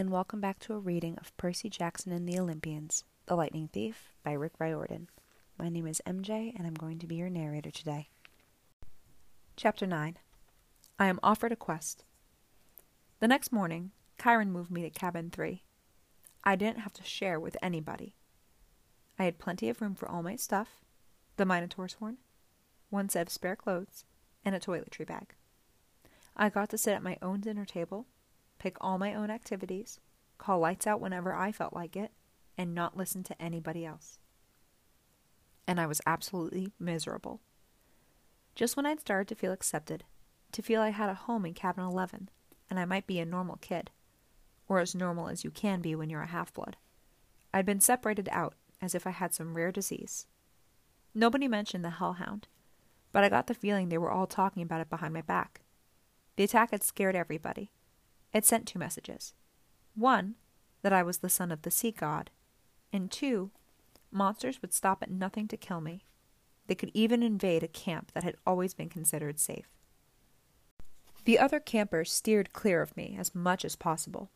and welcome back to a reading of Percy Jackson and the Olympians, The Lightning Thief by Rick Riordan. My name is MJ, and I'm going to be your narrator today. Chapter 9 I am offered a quest. The next morning, Chiron moved me to cabin 3. I didn't have to share with anybody. I had plenty of room for all my stuff the Minotaur's horn, one set of spare clothes, and a toiletry bag. I got to sit at my own dinner table pick all my own activities, call lights out whenever I felt like it, and not listen to anybody else. And I was absolutely miserable. Just when I'd started to feel accepted, to feel I had a home in cabin 11, and I might be a normal kid, or as normal as you can be when you're a half blood, I'd been separated out as if I had some rare disease. Nobody mentioned the hellhound, but I got the feeling they were all talking about it behind my back. The attack had scared everybody, it sent two messages. One, that I was the son of the sea god, and two, monsters would stop at nothing to kill me. They could even invade a camp that had always been considered safe. The other campers steered clear of me as much as possible.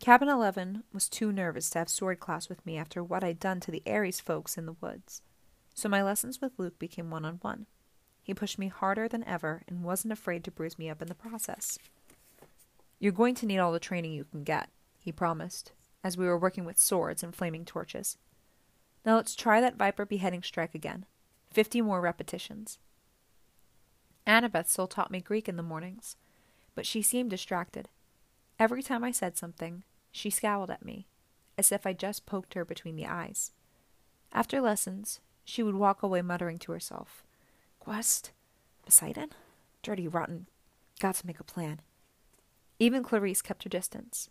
Cabin 11 was too nervous to have sword class with me after what I'd done to the Ares folks in the woods, so my lessons with Luke became one on one. He pushed me harder than ever and wasn't afraid to bruise me up in the process. You're going to need all the training you can get, he promised, as we were working with swords and flaming torches. Now let's try that viper beheading strike again. Fifty more repetitions. Annabeth still taught me Greek in the mornings, but she seemed distracted. Every time I said something, she scowled at me, as if I just poked her between the eyes. After lessons, she would walk away muttering to herself, Quest? Poseidon? Dirty rotten. Got to make a plan. Even Clarisse kept her distance,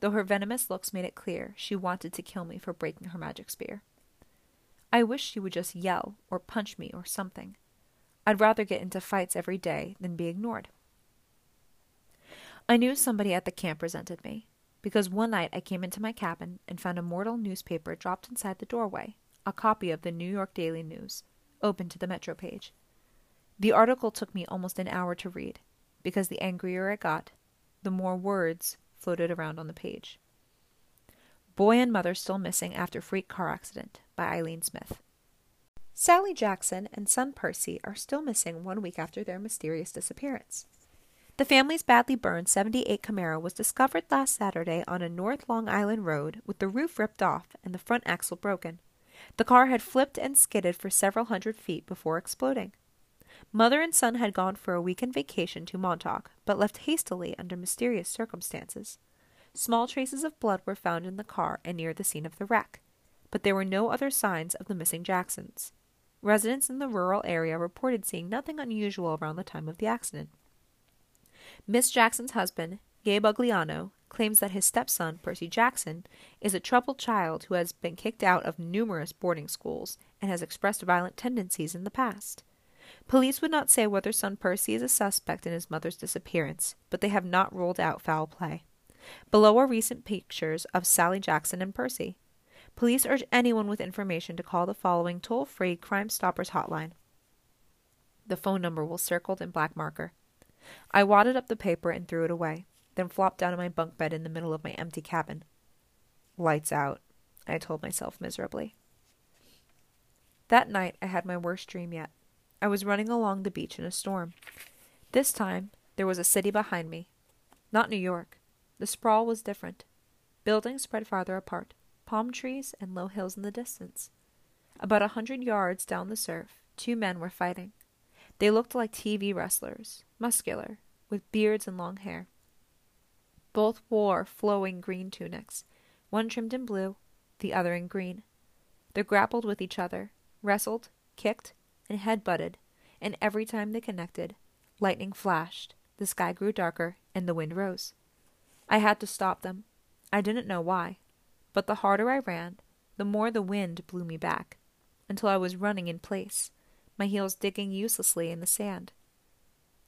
though her venomous looks made it clear she wanted to kill me for breaking her magic spear. I wish she would just yell or punch me or something. I'd rather get into fights every day than be ignored. I knew somebody at the camp resented me, because one night I came into my cabin and found a mortal newspaper dropped inside the doorway, a copy of the New York Daily News, open to the Metro page. The article took me almost an hour to read, because the angrier I got, the more words floated around on the page. Boy and Mother Still Missing After Freak Car Accident by Eileen Smith. Sally Jackson and son Percy are still missing one week after their mysterious disappearance. The family's badly burned 78 Camaro was discovered last Saturday on a North Long Island road with the roof ripped off and the front axle broken. The car had flipped and skidded for several hundred feet before exploding. Mother and son had gone for a weekend vacation to Montauk, but left hastily under mysterious circumstances. Small traces of blood were found in the car and near the scene of the wreck, but there were no other signs of the missing Jacksons. Residents in the rural area reported seeing nothing unusual around the time of the accident. Miss Jackson's husband, Gabe Ugliano, claims that his stepson, Percy Jackson, is a troubled child who has been kicked out of numerous boarding schools and has expressed violent tendencies in the past. Police would not say whether son Percy is a suspect in his mother's disappearance, but they have not ruled out foul play. Below are recent pictures of Sally Jackson and Percy. Police urge anyone with information to call the following toll free Crime Stoppers hotline. The phone number was circled in black marker. I wadded up the paper and threw it away, then flopped down on my bunk bed in the middle of my empty cabin. Lights out, I told myself miserably. That night I had my worst dream yet. I was running along the beach in a storm. This time, there was a city behind me. Not New York. The sprawl was different. Buildings spread farther apart, palm trees and low hills in the distance. About a hundred yards down the surf, two men were fighting. They looked like TV wrestlers, muscular, with beards and long hair. Both wore flowing green tunics, one trimmed in blue, the other in green. They grappled with each other, wrestled, kicked, and head butted, and every time they connected, lightning flashed, the sky grew darker, and the wind rose. I had to stop them. I didn't know why, but the harder I ran, the more the wind blew me back, until I was running in place, my heels digging uselessly in the sand.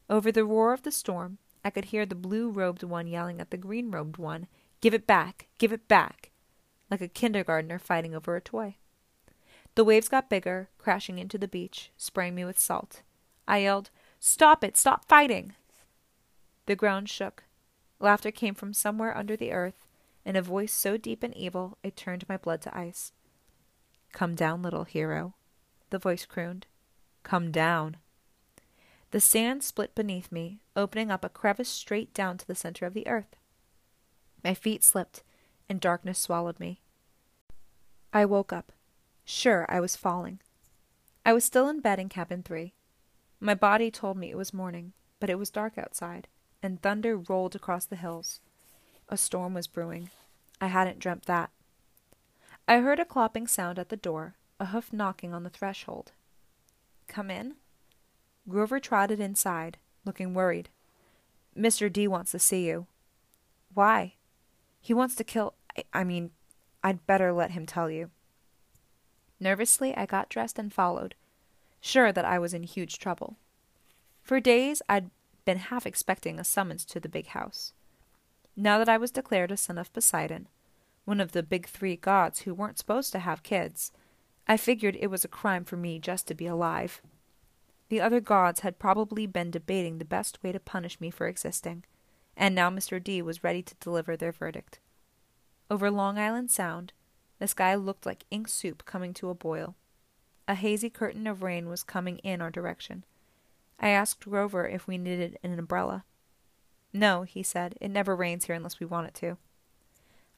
Over the roar of the storm, I could hear the blue robed one yelling at the green robed one, Give it back! Give it back! like a kindergartner fighting over a toy. The waves got bigger, crashing into the beach, spraying me with salt. I yelled, Stop it! Stop fighting! The ground shook. Laughter came from somewhere under the earth, in a voice so deep and evil it turned my blood to ice. Come down, little hero, the voice crooned. Come down. The sand split beneath me, opening up a crevice straight down to the center of the earth. My feet slipped, and darkness swallowed me. I woke up. Sure, I was falling. I was still in bed in cabin three. My body told me it was morning, but it was dark outside, and thunder rolled across the hills. A storm was brewing. I hadn't dreamt that. I heard a clopping sound at the door, a hoof knocking on the threshold. Come in? Grover trotted inside, looking worried. Mr. D wants to see you. Why? He wants to kill. I, I mean, I'd better let him tell you. Nervously, I got dressed and followed, sure that I was in huge trouble. For days, I'd been half expecting a summons to the big house. Now that I was declared a son of Poseidon, one of the big three gods who weren't supposed to have kids, I figured it was a crime for me just to be alive. The other gods had probably been debating the best way to punish me for existing, and now Mr. D was ready to deliver their verdict. Over Long Island Sound, the sky looked like ink soup coming to a boil. A hazy curtain of rain was coming in our direction. I asked Grover if we needed an umbrella. No, he said. It never rains here unless we want it to.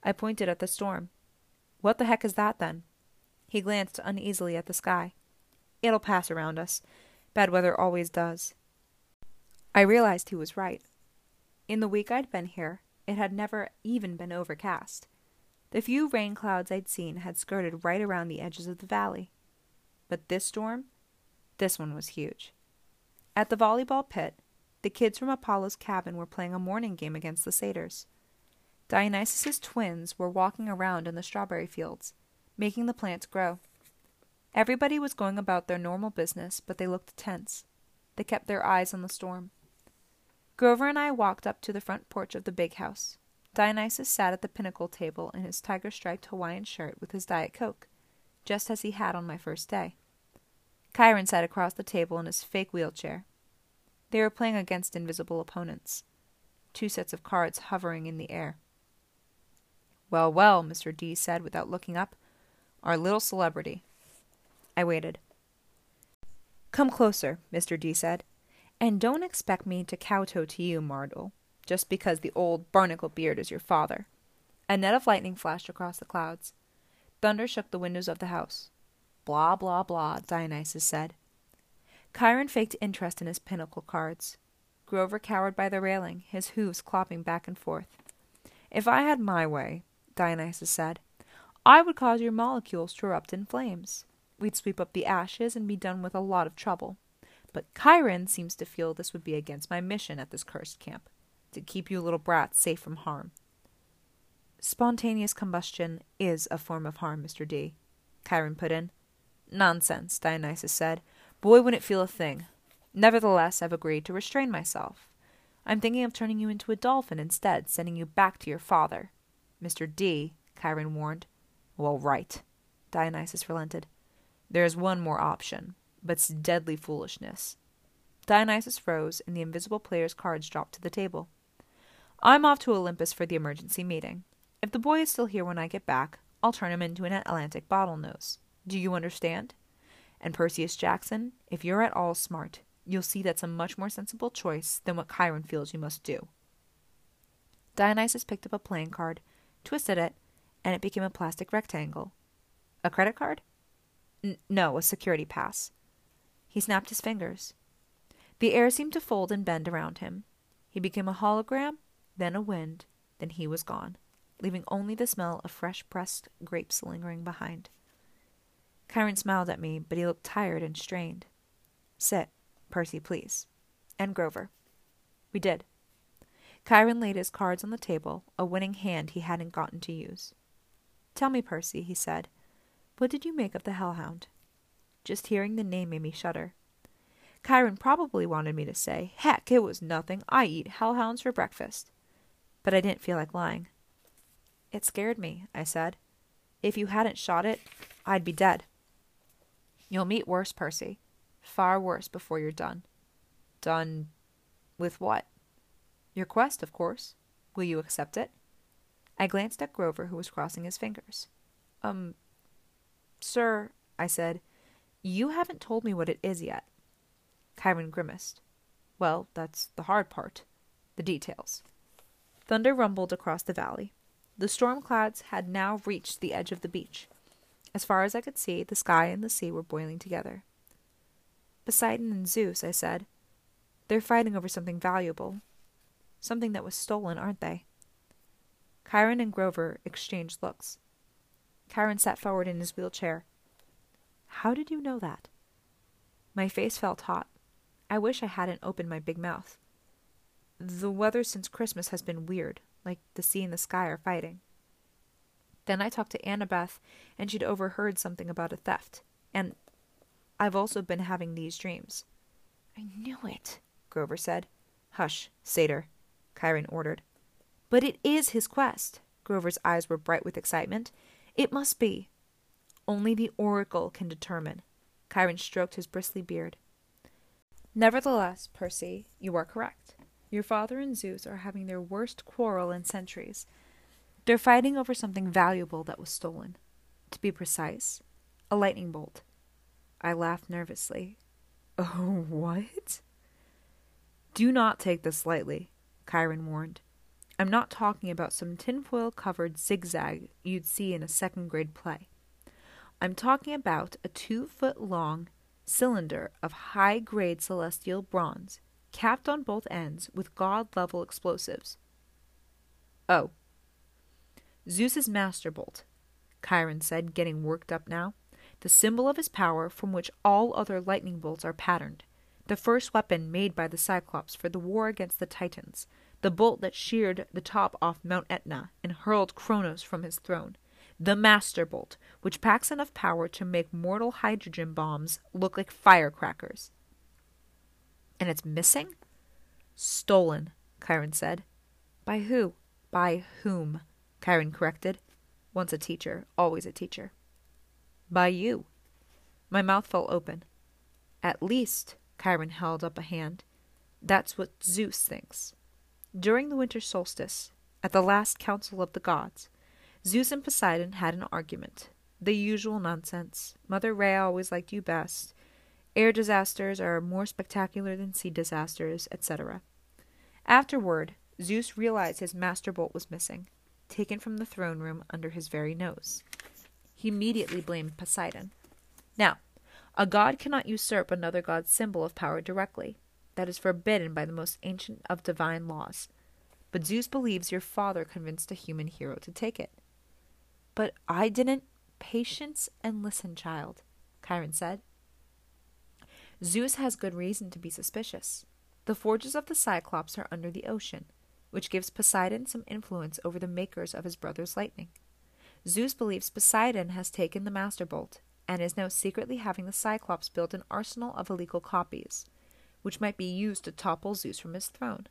I pointed at the storm. What the heck is that, then? He glanced uneasily at the sky. It'll pass around us. Bad weather always does. I realized he was right. In the week I'd been here, it had never even been overcast. The few rain clouds I'd seen had skirted right around the edges of the valley. But this storm, this one was huge. At the volleyball pit, the kids from Apollo's cabin were playing a morning game against the satyrs. Dionysus's twins were walking around in the strawberry fields, making the plants grow. Everybody was going about their normal business, but they looked tense. They kept their eyes on the storm. Grover and I walked up to the front porch of the big house. Dionysus sat at the pinochle table in his tiger striped Hawaiian shirt with his Diet Coke, just as he had on my first day. Chiron sat across the table in his fake wheelchair. They were playing against invisible opponents, two sets of cards hovering in the air. Well, well, Mr. D said without looking up. Our little celebrity. I waited. Come closer, Mr. D said, and don't expect me to kowtow to you, Mardle, just because the old barnacle beard is your father. A net of lightning flashed across the clouds. Thunder shook the windows of the house. Blah, blah, blah, Dionysus said. Chiron faked interest in his pinochle cards. Grover cowered by the railing, his hooves clopping back and forth. If I had my way, Dionysus said, I would cause your molecules to erupt in flames. We'd sweep up the ashes and be done with a lot of trouble. But Chiron seems to feel this would be against my mission at this cursed camp to keep you little brats safe from harm. Spontaneous combustion is a form of harm, Mr. D. Chiron put in. Nonsense, Dionysus said. Boy wouldn't feel a thing. Nevertheless, I've agreed to restrain myself. I'm thinking of turning you into a dolphin instead, sending you back to your father. Mr. D, Chiron warned. Well, right. Dionysus relented. There is one more option, but it's deadly foolishness. Dionysus rose, and the invisible player's cards dropped to the table. I'm off to Olympus for the emergency meeting. If the boy is still here when I get back, I'll turn him into an Atlantic bottlenose. Do you understand? And Perseus Jackson, if you're at all smart, you'll see that's a much more sensible choice than what Chiron feels you must do. Dionysus picked up a playing card, twisted it, and it became a plastic rectangle. A credit card? N- no, a security pass. He snapped his fingers. The air seemed to fold and bend around him. He became a hologram, then a wind, then he was gone, leaving only the smell of fresh pressed grapes lingering behind. Chiron smiled at me, but he looked tired and strained. Sit, Percy, please. And Grover. We did. Chiron laid his cards on the table, a winning hand he hadn't gotten to use. Tell me, Percy, he said, what did you make of the hellhound? Just hearing the name made me shudder. Chiron probably wanted me to say, Heck, it was nothing. I eat hellhounds for breakfast. But I didn't feel like lying. It scared me, I said. If you hadn't shot it, I'd be dead. You'll meet worse, Percy. Far worse before you're done. Done with what? Your quest, of course. Will you accept it? I glanced at Grover, who was crossing his fingers. Um, sir, I said, you haven't told me what it is yet. Chiron grimaced. Well, that's the hard part. The details. Thunder rumbled across the valley. The storm clouds had now reached the edge of the beach. As far as I could see, the sky and the sea were boiling together. Poseidon and Zeus, I said. They're fighting over something valuable. Something that was stolen, aren't they? Chiron and Grover exchanged looks. Chiron sat forward in his wheelchair. How did you know that? My face felt hot. I wish I hadn't opened my big mouth. The weather since Christmas has been weird, like the sea and the sky are fighting. Then I talked to Annabeth, and she'd overheard something about a theft. And I've also been having these dreams. I knew it, Grover said. Hush, satyr, Chiron ordered. But it is his quest. Grover's eyes were bright with excitement. It must be. Only the oracle can determine. Chiron stroked his bristly beard. Nevertheless, Percy, you are correct. Your father and Zeus are having their worst quarrel in centuries. They're fighting over something valuable that was stolen. To be precise, a lightning bolt. I laughed nervously. Oh, what? Do not take this lightly, Chiron warned. I'm not talking about some tinfoil covered zigzag you'd see in a second grade play. I'm talking about a two foot long cylinder of high grade celestial bronze, capped on both ends with god level explosives. Oh, Zeus's master bolt, Chiron said, getting worked up now. The symbol of his power from which all other lightning bolts are patterned. The first weapon made by the Cyclops for the war against the Titans. The bolt that sheared the top off Mount Etna and hurled Kronos from his throne. The Master Bolt, which packs enough power to make mortal hydrogen bombs look like firecrackers. And it's missing? Stolen, Chiron said. By who? By whom? Chiron corrected. Once a teacher, always a teacher. By you. My mouth fell open. At least, Chiron held up a hand, that's what Zeus thinks. During the winter solstice, at the last council of the gods, Zeus and Poseidon had an argument. The usual nonsense. Mother Rhea always liked you best. Air disasters are more spectacular than sea disasters, etc. Afterward, Zeus realized his master bolt was missing taken from the throne room under his very nose. He immediately blamed Poseidon. Now, a god cannot usurp another god's symbol of power directly. That is forbidden by the most ancient of divine laws. But Zeus believes your father convinced a human hero to take it. But I didn't. Patience and listen, child, Chiron said. Zeus has good reason to be suspicious. The forges of the Cyclops are under the ocean which gives Poseidon some influence over the makers of his brother's lightning. Zeus believes Poseidon has taken the Master Bolt and is now secretly having the Cyclops build an arsenal of illegal copies, which might be used to topple Zeus from his throne.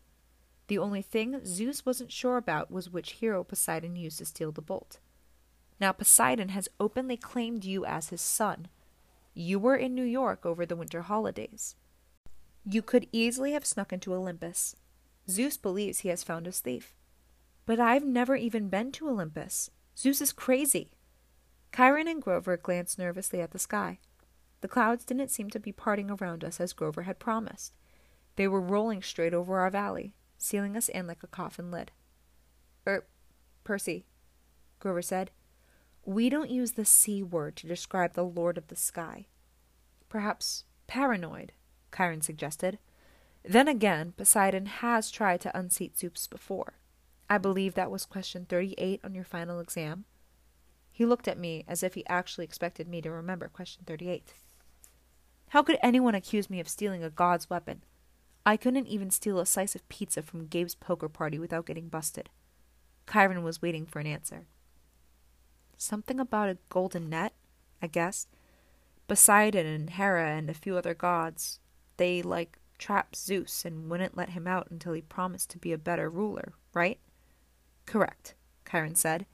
The only thing Zeus wasn't sure about was which hero Poseidon used to steal the bolt. Now Poseidon has openly claimed you as his son. You were in New York over the winter holidays. You could easily have snuck into Olympus, Zeus believes he has found his thief. But I've never even been to Olympus. Zeus is crazy. Chiron and Grover glanced nervously at the sky. The clouds didn't seem to be parting around us as Grover had promised. They were rolling straight over our valley, sealing us in like a coffin lid. Er, Percy, Grover said, we don't use the C word to describe the Lord of the Sky. Perhaps paranoid, Chiron suggested. Then again, Poseidon has tried to unseat Zeus before. I believe that was question 38 on your final exam. He looked at me as if he actually expected me to remember question 38. How could anyone accuse me of stealing a god's weapon? I couldn't even steal a slice of pizza from Gabe's poker party without getting busted. Chiron was waiting for an answer. Something about a golden net, I guess. Poseidon and Hera and a few other gods. They, like, trapped Zeus and wouldn't let him out until he promised to be a better ruler, right? Correct, Chiron said.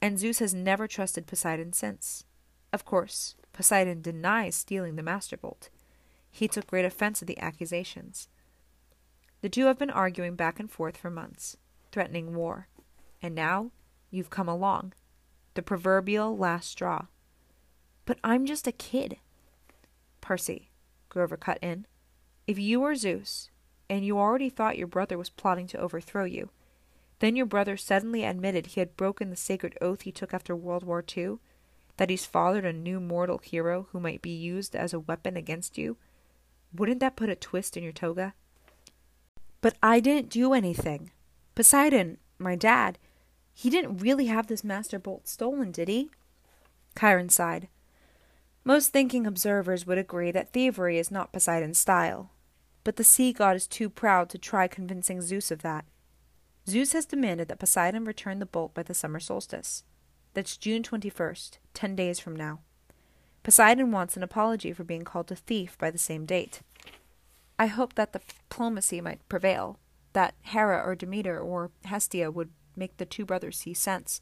And Zeus has never trusted Poseidon since. Of course, Poseidon denies stealing the Master Bolt. He took great offense at the accusations. The two have been arguing back and forth for months, threatening war. And now, you've come along. The proverbial last straw. But I'm just a kid. Percy, Grover cut in, if you were Zeus, and you already thought your brother was plotting to overthrow you, then your brother suddenly admitted he had broken the sacred oath he took after World War II, that he's fathered a new mortal hero who might be used as a weapon against you, wouldn't that put a twist in your toga? But I didn't do anything. Poseidon, my dad, he didn't really have this master bolt stolen, did he? Chiron sighed. Most thinking observers would agree that thievery is not Poseidon's style, but the sea god is too proud to try convincing Zeus of that. Zeus has demanded that Poseidon return the bolt by the summer solstice. That's June 21st, ten days from now. Poseidon wants an apology for being called a thief by the same date. I hope that the diplomacy might prevail, that Hera or Demeter or Hestia would make the two brothers see sense.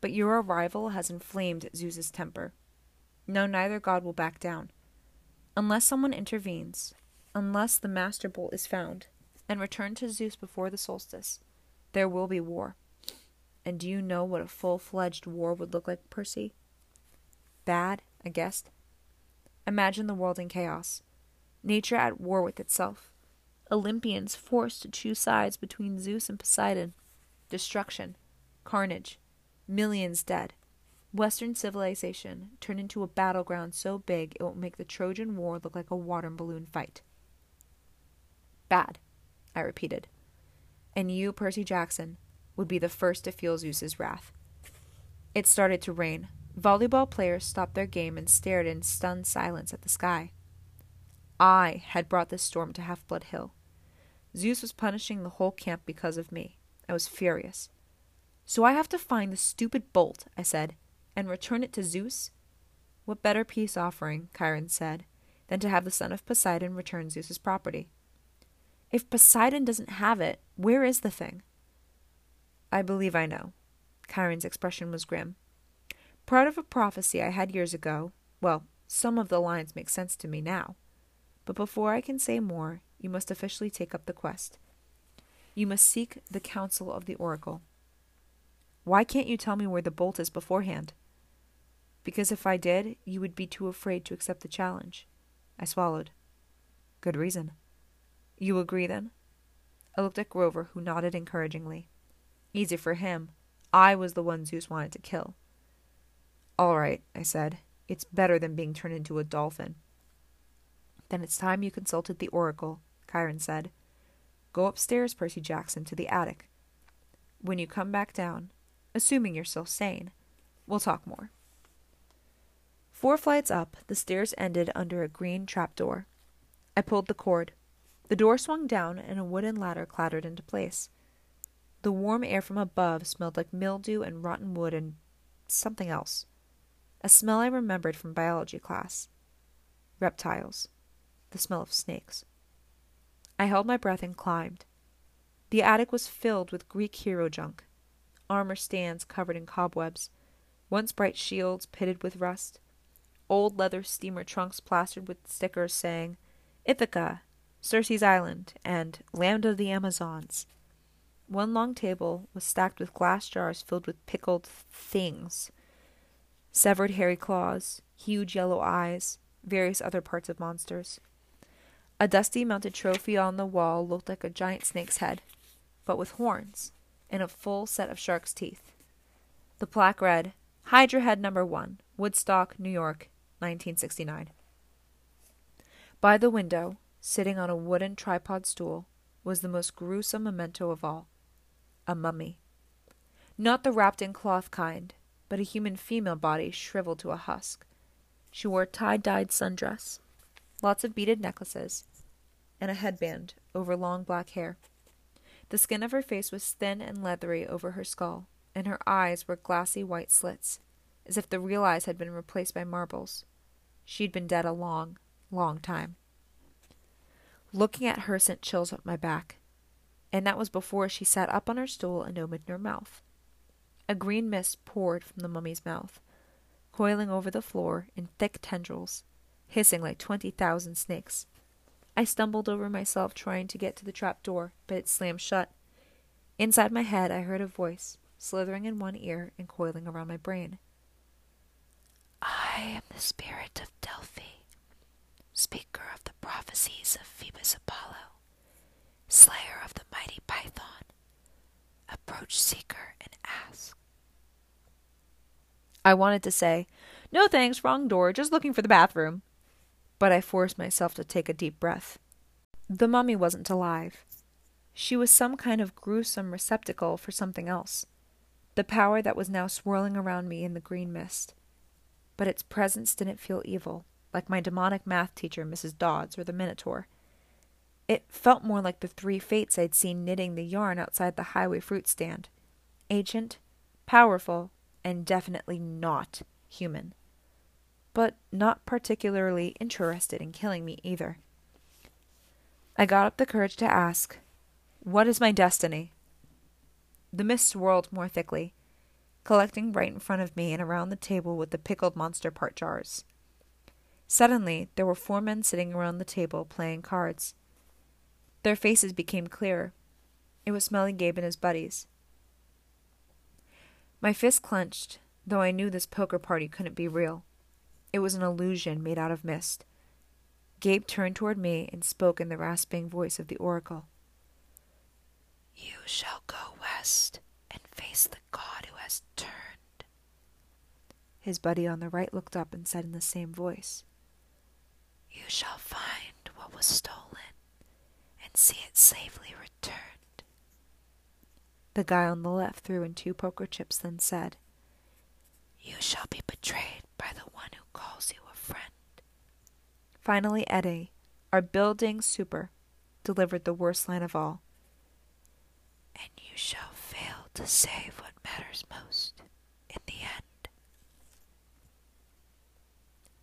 But your arrival has inflamed Zeus's temper. No, neither god will back down. Unless someone intervenes, unless the master bolt is found and returned to Zeus before the solstice, there will be war. And do you know what a full fledged war would look like, Percy? Bad, I guessed. Imagine the world in chaos, nature at war with itself, Olympians forced to choose sides between Zeus and Poseidon, destruction, carnage, millions dead. Western civilization turned into a battleground so big it will make the Trojan War look like a water balloon fight. Bad, I repeated. And you, Percy Jackson, would be the first to feel Zeus's wrath. It started to rain. Volleyball players stopped their game and stared in stunned silence at the sky. I had brought this storm to Half Blood Hill. Zeus was punishing the whole camp because of me. I was furious. So I have to find the stupid bolt, I said, and return it to Zeus? What better peace offering, Chiron said, than to have the son of Poseidon return Zeus's property? If Poseidon doesn't have it, where is the thing? I believe I know. Chiron's expression was grim. Part of a prophecy I had years ago, well, some of the lines make sense to me now. But before I can say more, you must officially take up the quest. You must seek the counsel of the oracle. Why can't you tell me where the bolt is beforehand? Because if I did, you would be too afraid to accept the challenge. I swallowed. Good reason. You agree, then? I looked at Grover, who nodded encouragingly. Easy for him. I was the one Zeus wanted to kill. All right, I said. It's better than being turned into a dolphin. Then it's time you consulted the oracle, Chiron said. Go upstairs, Percy Jackson, to the attic. When you come back down, assuming you're still sane, we'll talk more. Four flights up, the stairs ended under a green trapdoor. I pulled the cord. The door swung down, and a wooden ladder clattered into place. The warm air from above smelled like mildew and rotten wood and something else. A smell I remembered from biology class. Reptiles. The smell of snakes. I held my breath and climbed. The attic was filled with Greek hero junk armor stands covered in cobwebs, once bright shields pitted with rust, old leather steamer trunks plastered with stickers saying Ithaca, Circe's Island, and Land of the Amazons. One long table was stacked with glass jars filled with pickled things severed hairy claws, huge yellow eyes, various other parts of monsters. A dusty mounted trophy on the wall looked like a giant snake's head, but with horns and a full set of shark's teeth. The plaque read, Hydra Head Number 1, Woodstock, New York, 1969. By the window, sitting on a wooden tripod stool, was the most gruesome memento of all a mummy. Not the wrapped in cloth kind, but a human female body shriveled to a husk. She wore a tie dyed sundress, lots of beaded necklaces, and a headband over long black hair. The skin of her face was thin and leathery over her skull, and her eyes were glassy white slits, as if the real eyes had been replaced by marbles. She'd been dead a long, long time. Looking at her sent chills up my back, and that was before she sat up on her stool and opened her mouth. A green mist poured from the mummy's mouth, coiling over the floor in thick tendrils, hissing like twenty thousand snakes. I stumbled over myself trying to get to the trap door, but it slammed shut. Inside my head, I heard a voice, slithering in one ear and coiling around my brain. I am the spirit of Delphi, speaker of the prophecies of Phoebus Apollo, slayer of the mighty python. Approach seeker and ask. I wanted to say, No thanks, wrong door, just looking for the bathroom. But I forced myself to take a deep breath. The mummy wasn't alive. She was some kind of gruesome receptacle for something else. The power that was now swirling around me in the green mist. But its presence didn't feel evil, like my demonic math teacher, Mrs. Dodds, or the Minotaur. It felt more like the three fates I'd seen knitting the yarn outside the highway fruit stand ancient, powerful, and definitely not human. But not particularly interested in killing me either. I got up the courage to ask, What is my destiny? The mist swirled more thickly, collecting right in front of me and around the table with the pickled monster part jars. Suddenly, there were four men sitting around the table playing cards. Their faces became clearer. It was Smelly Gabe and his buddies. My fist clenched, though I knew this poker party couldn't be real. It was an illusion made out of mist. Gabe turned toward me and spoke in the rasping voice of the oracle. You shall go west and face the god who has turned. His buddy on the right looked up and said in the same voice, You shall find what was stolen and see it safely returned. The guy on the left threw in two poker chips, then said, You shall be betrayed by the one who calls you a friend. Finally, Eddie, our building super, delivered the worst line of all. And you shall fail to save what matters most in the end.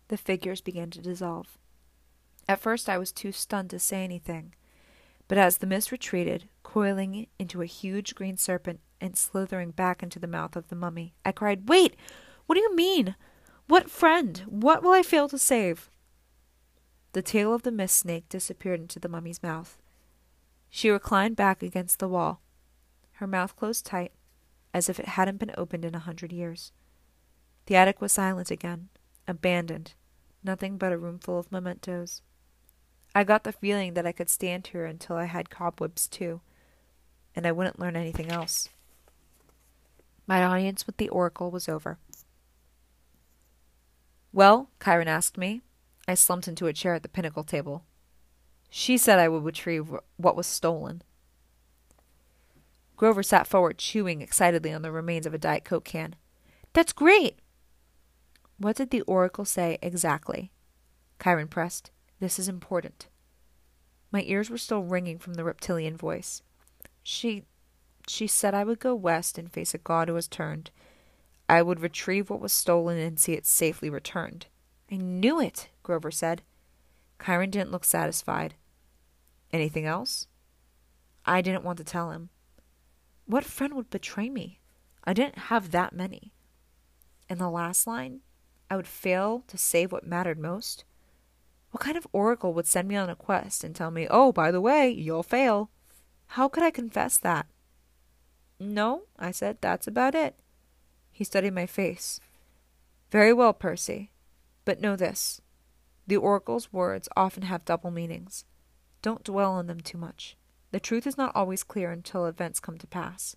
The figures began to dissolve. At first, I was too stunned to say anything, but as the mist retreated, coiling into a huge green serpent and slithering back into the mouth of the mummy. I cried, Wait! What do you mean? What friend? What will I fail to save? The tail of the mist snake disappeared into the mummy's mouth. She reclined back against the wall, her mouth closed tight, as if it hadn't been opened in a hundred years. The attic was silent again, abandoned, nothing but a room full of mementos. I got the feeling that I could stand here until I had cobwebs too and I wouldn't learn anything else. My audience with the oracle was over. Well, Chiron asked me. I slumped into a chair at the pinochle table. She said I would retrieve what was stolen. Grover sat forward, chewing excitedly on the remains of a Diet Coke can. That's great! What did the oracle say exactly? Chiron pressed. This is important. My ears were still ringing from the reptilian voice. She she said I would go west and face a god who has turned. I would retrieve what was stolen and see it safely returned. I knew it, Grover said. Chiron didn't look satisfied. Anything else? I didn't want to tell him. What friend would betray me? I didn't have that many. In the last line, I would fail to save what mattered most. What kind of oracle would send me on a quest and tell me, oh, by the way, you'll fail? How could I confess that? No, I said, that's about it. He studied my face. Very well, Percy. But know this the oracle's words often have double meanings. Don't dwell on them too much. The truth is not always clear until events come to pass.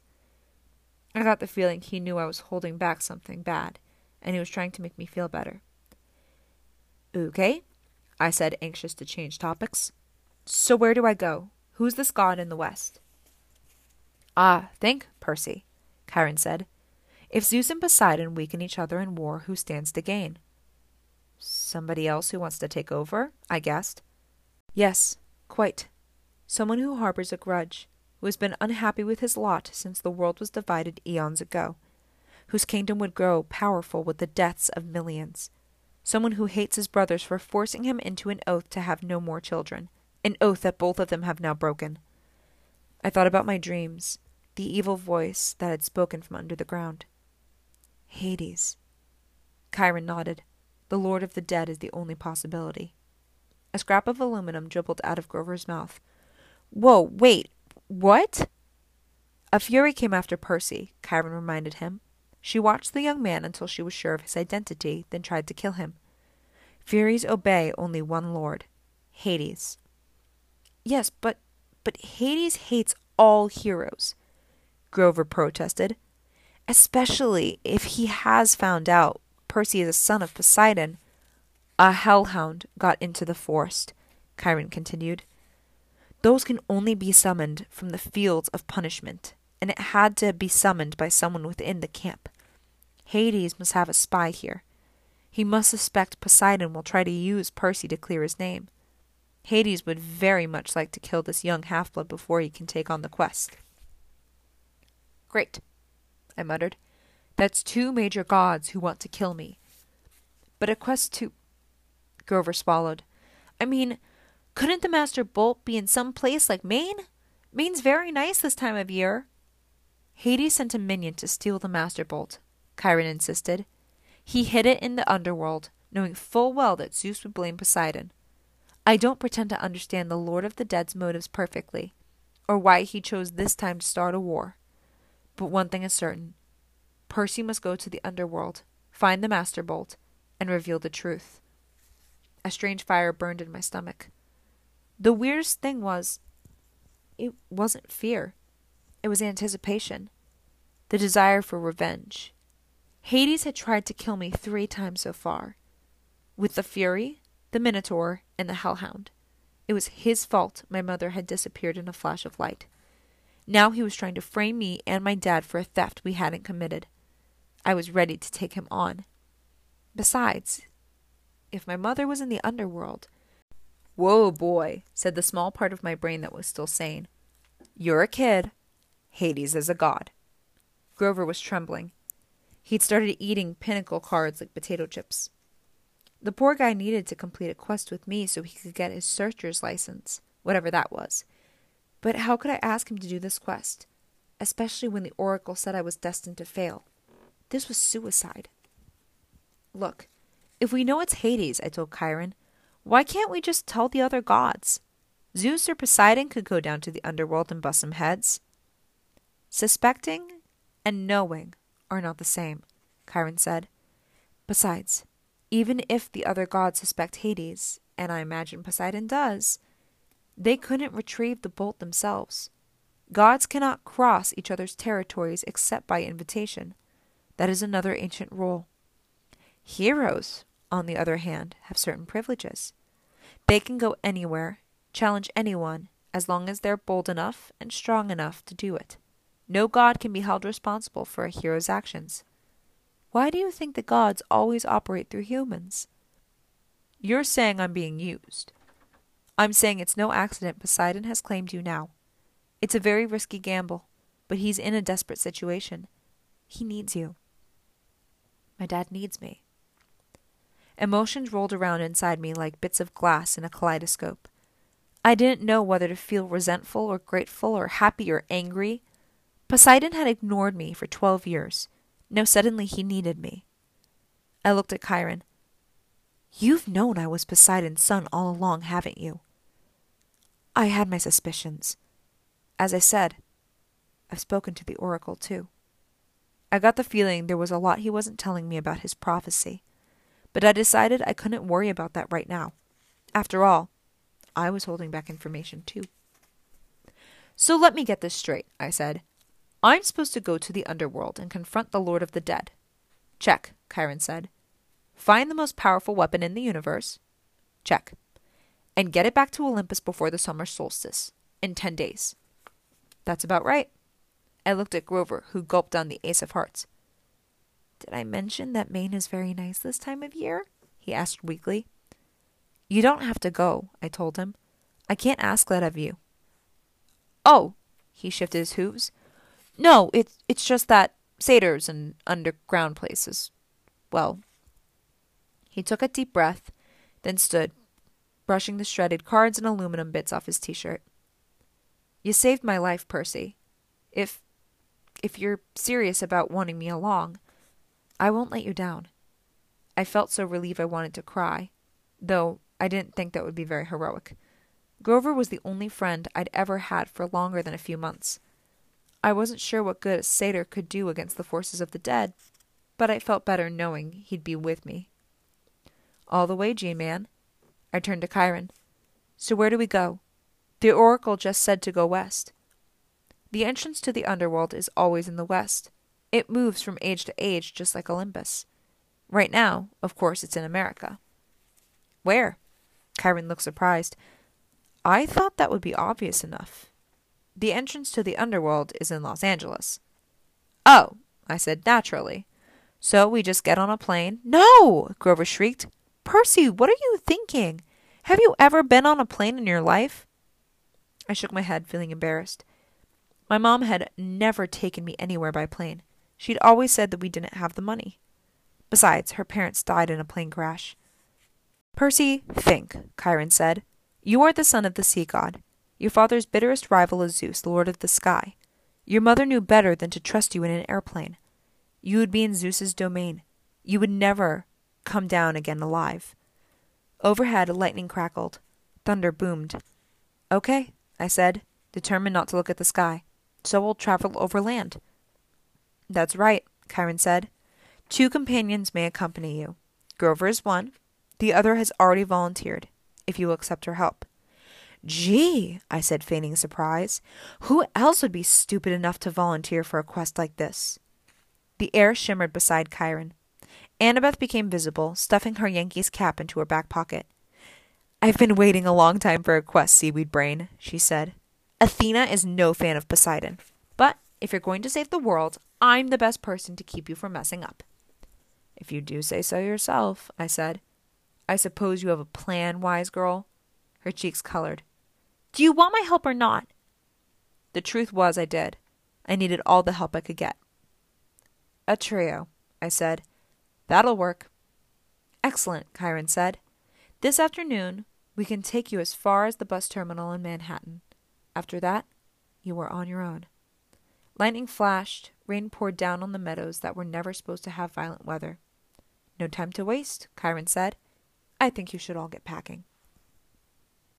I got the feeling he knew I was holding back something bad, and he was trying to make me feel better. Okay, I said, anxious to change topics. So where do I go? Who's this god in the west? Ah, think, Percy, Chiron said. If Zeus and Poseidon weaken each other in war, who stands to gain? Somebody else who wants to take over? I guessed. Yes, quite. Someone who harbors a grudge, who has been unhappy with his lot since the world was divided eons ago, whose kingdom would grow powerful with the deaths of millions. Someone who hates his brothers for forcing him into an oath to have no more children, an oath that both of them have now broken. I thought about my dreams, the evil voice that had spoken from under the ground. Hades. Chiron nodded. The Lord of the Dead is the only possibility. A scrap of aluminum dribbled out of Grover's mouth. Whoa, wait, what? A fury came after Percy, Chiron reminded him. She watched the young man until she was sure of his identity, then tried to kill him. Furies obey only one lord Hades. Yes, but but Hades hates all heroes, Grover protested. Especially if he has found out Percy is a son of Poseidon. A hellhound got into the forest, Chiron continued. Those can only be summoned from the fields of punishment, and it had to be summoned by someone within the camp. Hades must have a spy here. He must suspect Poseidon will try to use Percy to clear his name. Hades would very much like to kill this young half blood before he can take on the quest. Great, I muttered. That's two major gods who want to kill me. But a quest to. Grover swallowed. I mean, couldn't the Master Bolt be in some place like Maine? Maine's very nice this time of year. Hades sent a minion to steal the Master Bolt, Chiron insisted. He hid it in the underworld, knowing full well that Zeus would blame Poseidon. I don't pretend to understand the Lord of the Dead's motives perfectly, or why he chose this time to start a war. But one thing is certain Percy must go to the underworld, find the Master Bolt, and reveal the truth. A strange fire burned in my stomach. The weirdest thing was, it wasn't fear, it was anticipation, the desire for revenge. Hades had tried to kill me three times so far. With the Fury, the Minotaur, and the Hellhound. It was his fault my mother had disappeared in a flash of light. Now he was trying to frame me and my dad for a theft we hadn't committed. I was ready to take him on. Besides, if my mother was in the underworld. Whoa, boy, said the small part of my brain that was still sane. You're a kid. Hades is a god. Grover was trembling. He'd started eating pinochle cards like potato chips. The poor guy needed to complete a quest with me so he could get his searcher's license, whatever that was. But how could I ask him to do this quest? Especially when the oracle said I was destined to fail. This was suicide. Look, if we know it's Hades, I told Chiron, why can't we just tell the other gods? Zeus or Poseidon could go down to the underworld and bust some heads. Suspecting and knowing are not the same, Chiron said. Besides, even if the other gods suspect Hades, and I imagine Poseidon does, they couldn't retrieve the bolt themselves. Gods cannot cross each other's territories except by invitation. That is another ancient rule. Heroes, on the other hand, have certain privileges. They can go anywhere, challenge anyone, as long as they're bold enough and strong enough to do it. No god can be held responsible for a hero's actions. Why do you think the gods always operate through humans? You're saying I'm being used. I'm saying it's no accident Poseidon has claimed you now. It's a very risky gamble, but he's in a desperate situation. He needs you. My dad needs me. Emotions rolled around inside me like bits of glass in a kaleidoscope. I didn't know whether to feel resentful or grateful or happy or angry Poseidon had ignored me for twelve years. Now suddenly he needed me. I looked at Chiron. You've known I was Poseidon's son all along, haven't you? I had my suspicions. As I said, I've spoken to the oracle, too. I got the feeling there was a lot he wasn't telling me about his prophecy, but I decided I couldn't worry about that right now. After all, I was holding back information, too. So let me get this straight, I said. I'm supposed to go to the underworld and confront the Lord of the Dead. Check, Chiron said. Find the most powerful weapon in the universe. Check. And get it back to Olympus before the summer solstice, in ten days. That's about right. I looked at Grover, who gulped down the ace of hearts. Did I mention that Maine is very nice this time of year? he asked weakly. You don't have to go, I told him. I can't ask that of you. Oh, he shifted his hooves. No, it's it's just that satyrs and underground places. Well, he took a deep breath, then stood, brushing the shredded cards and aluminum bits off his t-shirt. You saved my life, Percy. If if you're serious about wanting me along, I won't let you down. I felt so relieved I wanted to cry, though I didn't think that would be very heroic. Grover was the only friend I'd ever had for longer than a few months. I wasn't sure what good a satyr could do against the forces of the dead, but I felt better knowing he'd be with me. All the way, G-Man. I turned to Chiron. So where do we go? The oracle just said to go west. The entrance to the underworld is always in the west. It moves from age to age just like Olympus. Right now, of course, it's in America. Where? Chiron looked surprised. I thought that would be obvious enough. The entrance to the underworld is in Los Angeles. Oh, I said naturally. So we just get on a plane? No! Grover shrieked. Percy, what are you thinking? Have you ever been on a plane in your life? I shook my head, feeling embarrassed. My mom had never taken me anywhere by plane. She'd always said that we didn't have the money. Besides, her parents died in a plane crash. Percy, think, Chiron said. You are the son of the sea god. Your father's bitterest rival is Zeus, lord of the sky. Your mother knew better than to trust you in an airplane. You would be in Zeus's domain. You would never come down again alive. Overhead, lightning crackled. Thunder boomed. Okay, I said, determined not to look at the sky. So we'll travel over land. That's right, Chiron said. Two companions may accompany you. Grover is one. The other has already volunteered, if you will accept her help. Gee, I said, feigning surprise. Who else would be stupid enough to volunteer for a quest like this? The air shimmered beside Chiron. Annabeth became visible, stuffing her Yankees cap into her back pocket. I've been waiting a long time for a quest, Seaweed Brain, she said. Athena is no fan of Poseidon. But if you're going to save the world, I'm the best person to keep you from messing up. If you do say so yourself, I said. I suppose you have a plan, wise girl? Her cheeks colored. Do you want my help or not? The truth was, I did. I needed all the help I could get. A trio, I said. That'll work. Excellent, Chiron said. This afternoon, we can take you as far as the bus terminal in Manhattan. After that, you are on your own. Lightning flashed, rain poured down on the meadows that were never supposed to have violent weather. No time to waste, Chiron said. I think you should all get packing.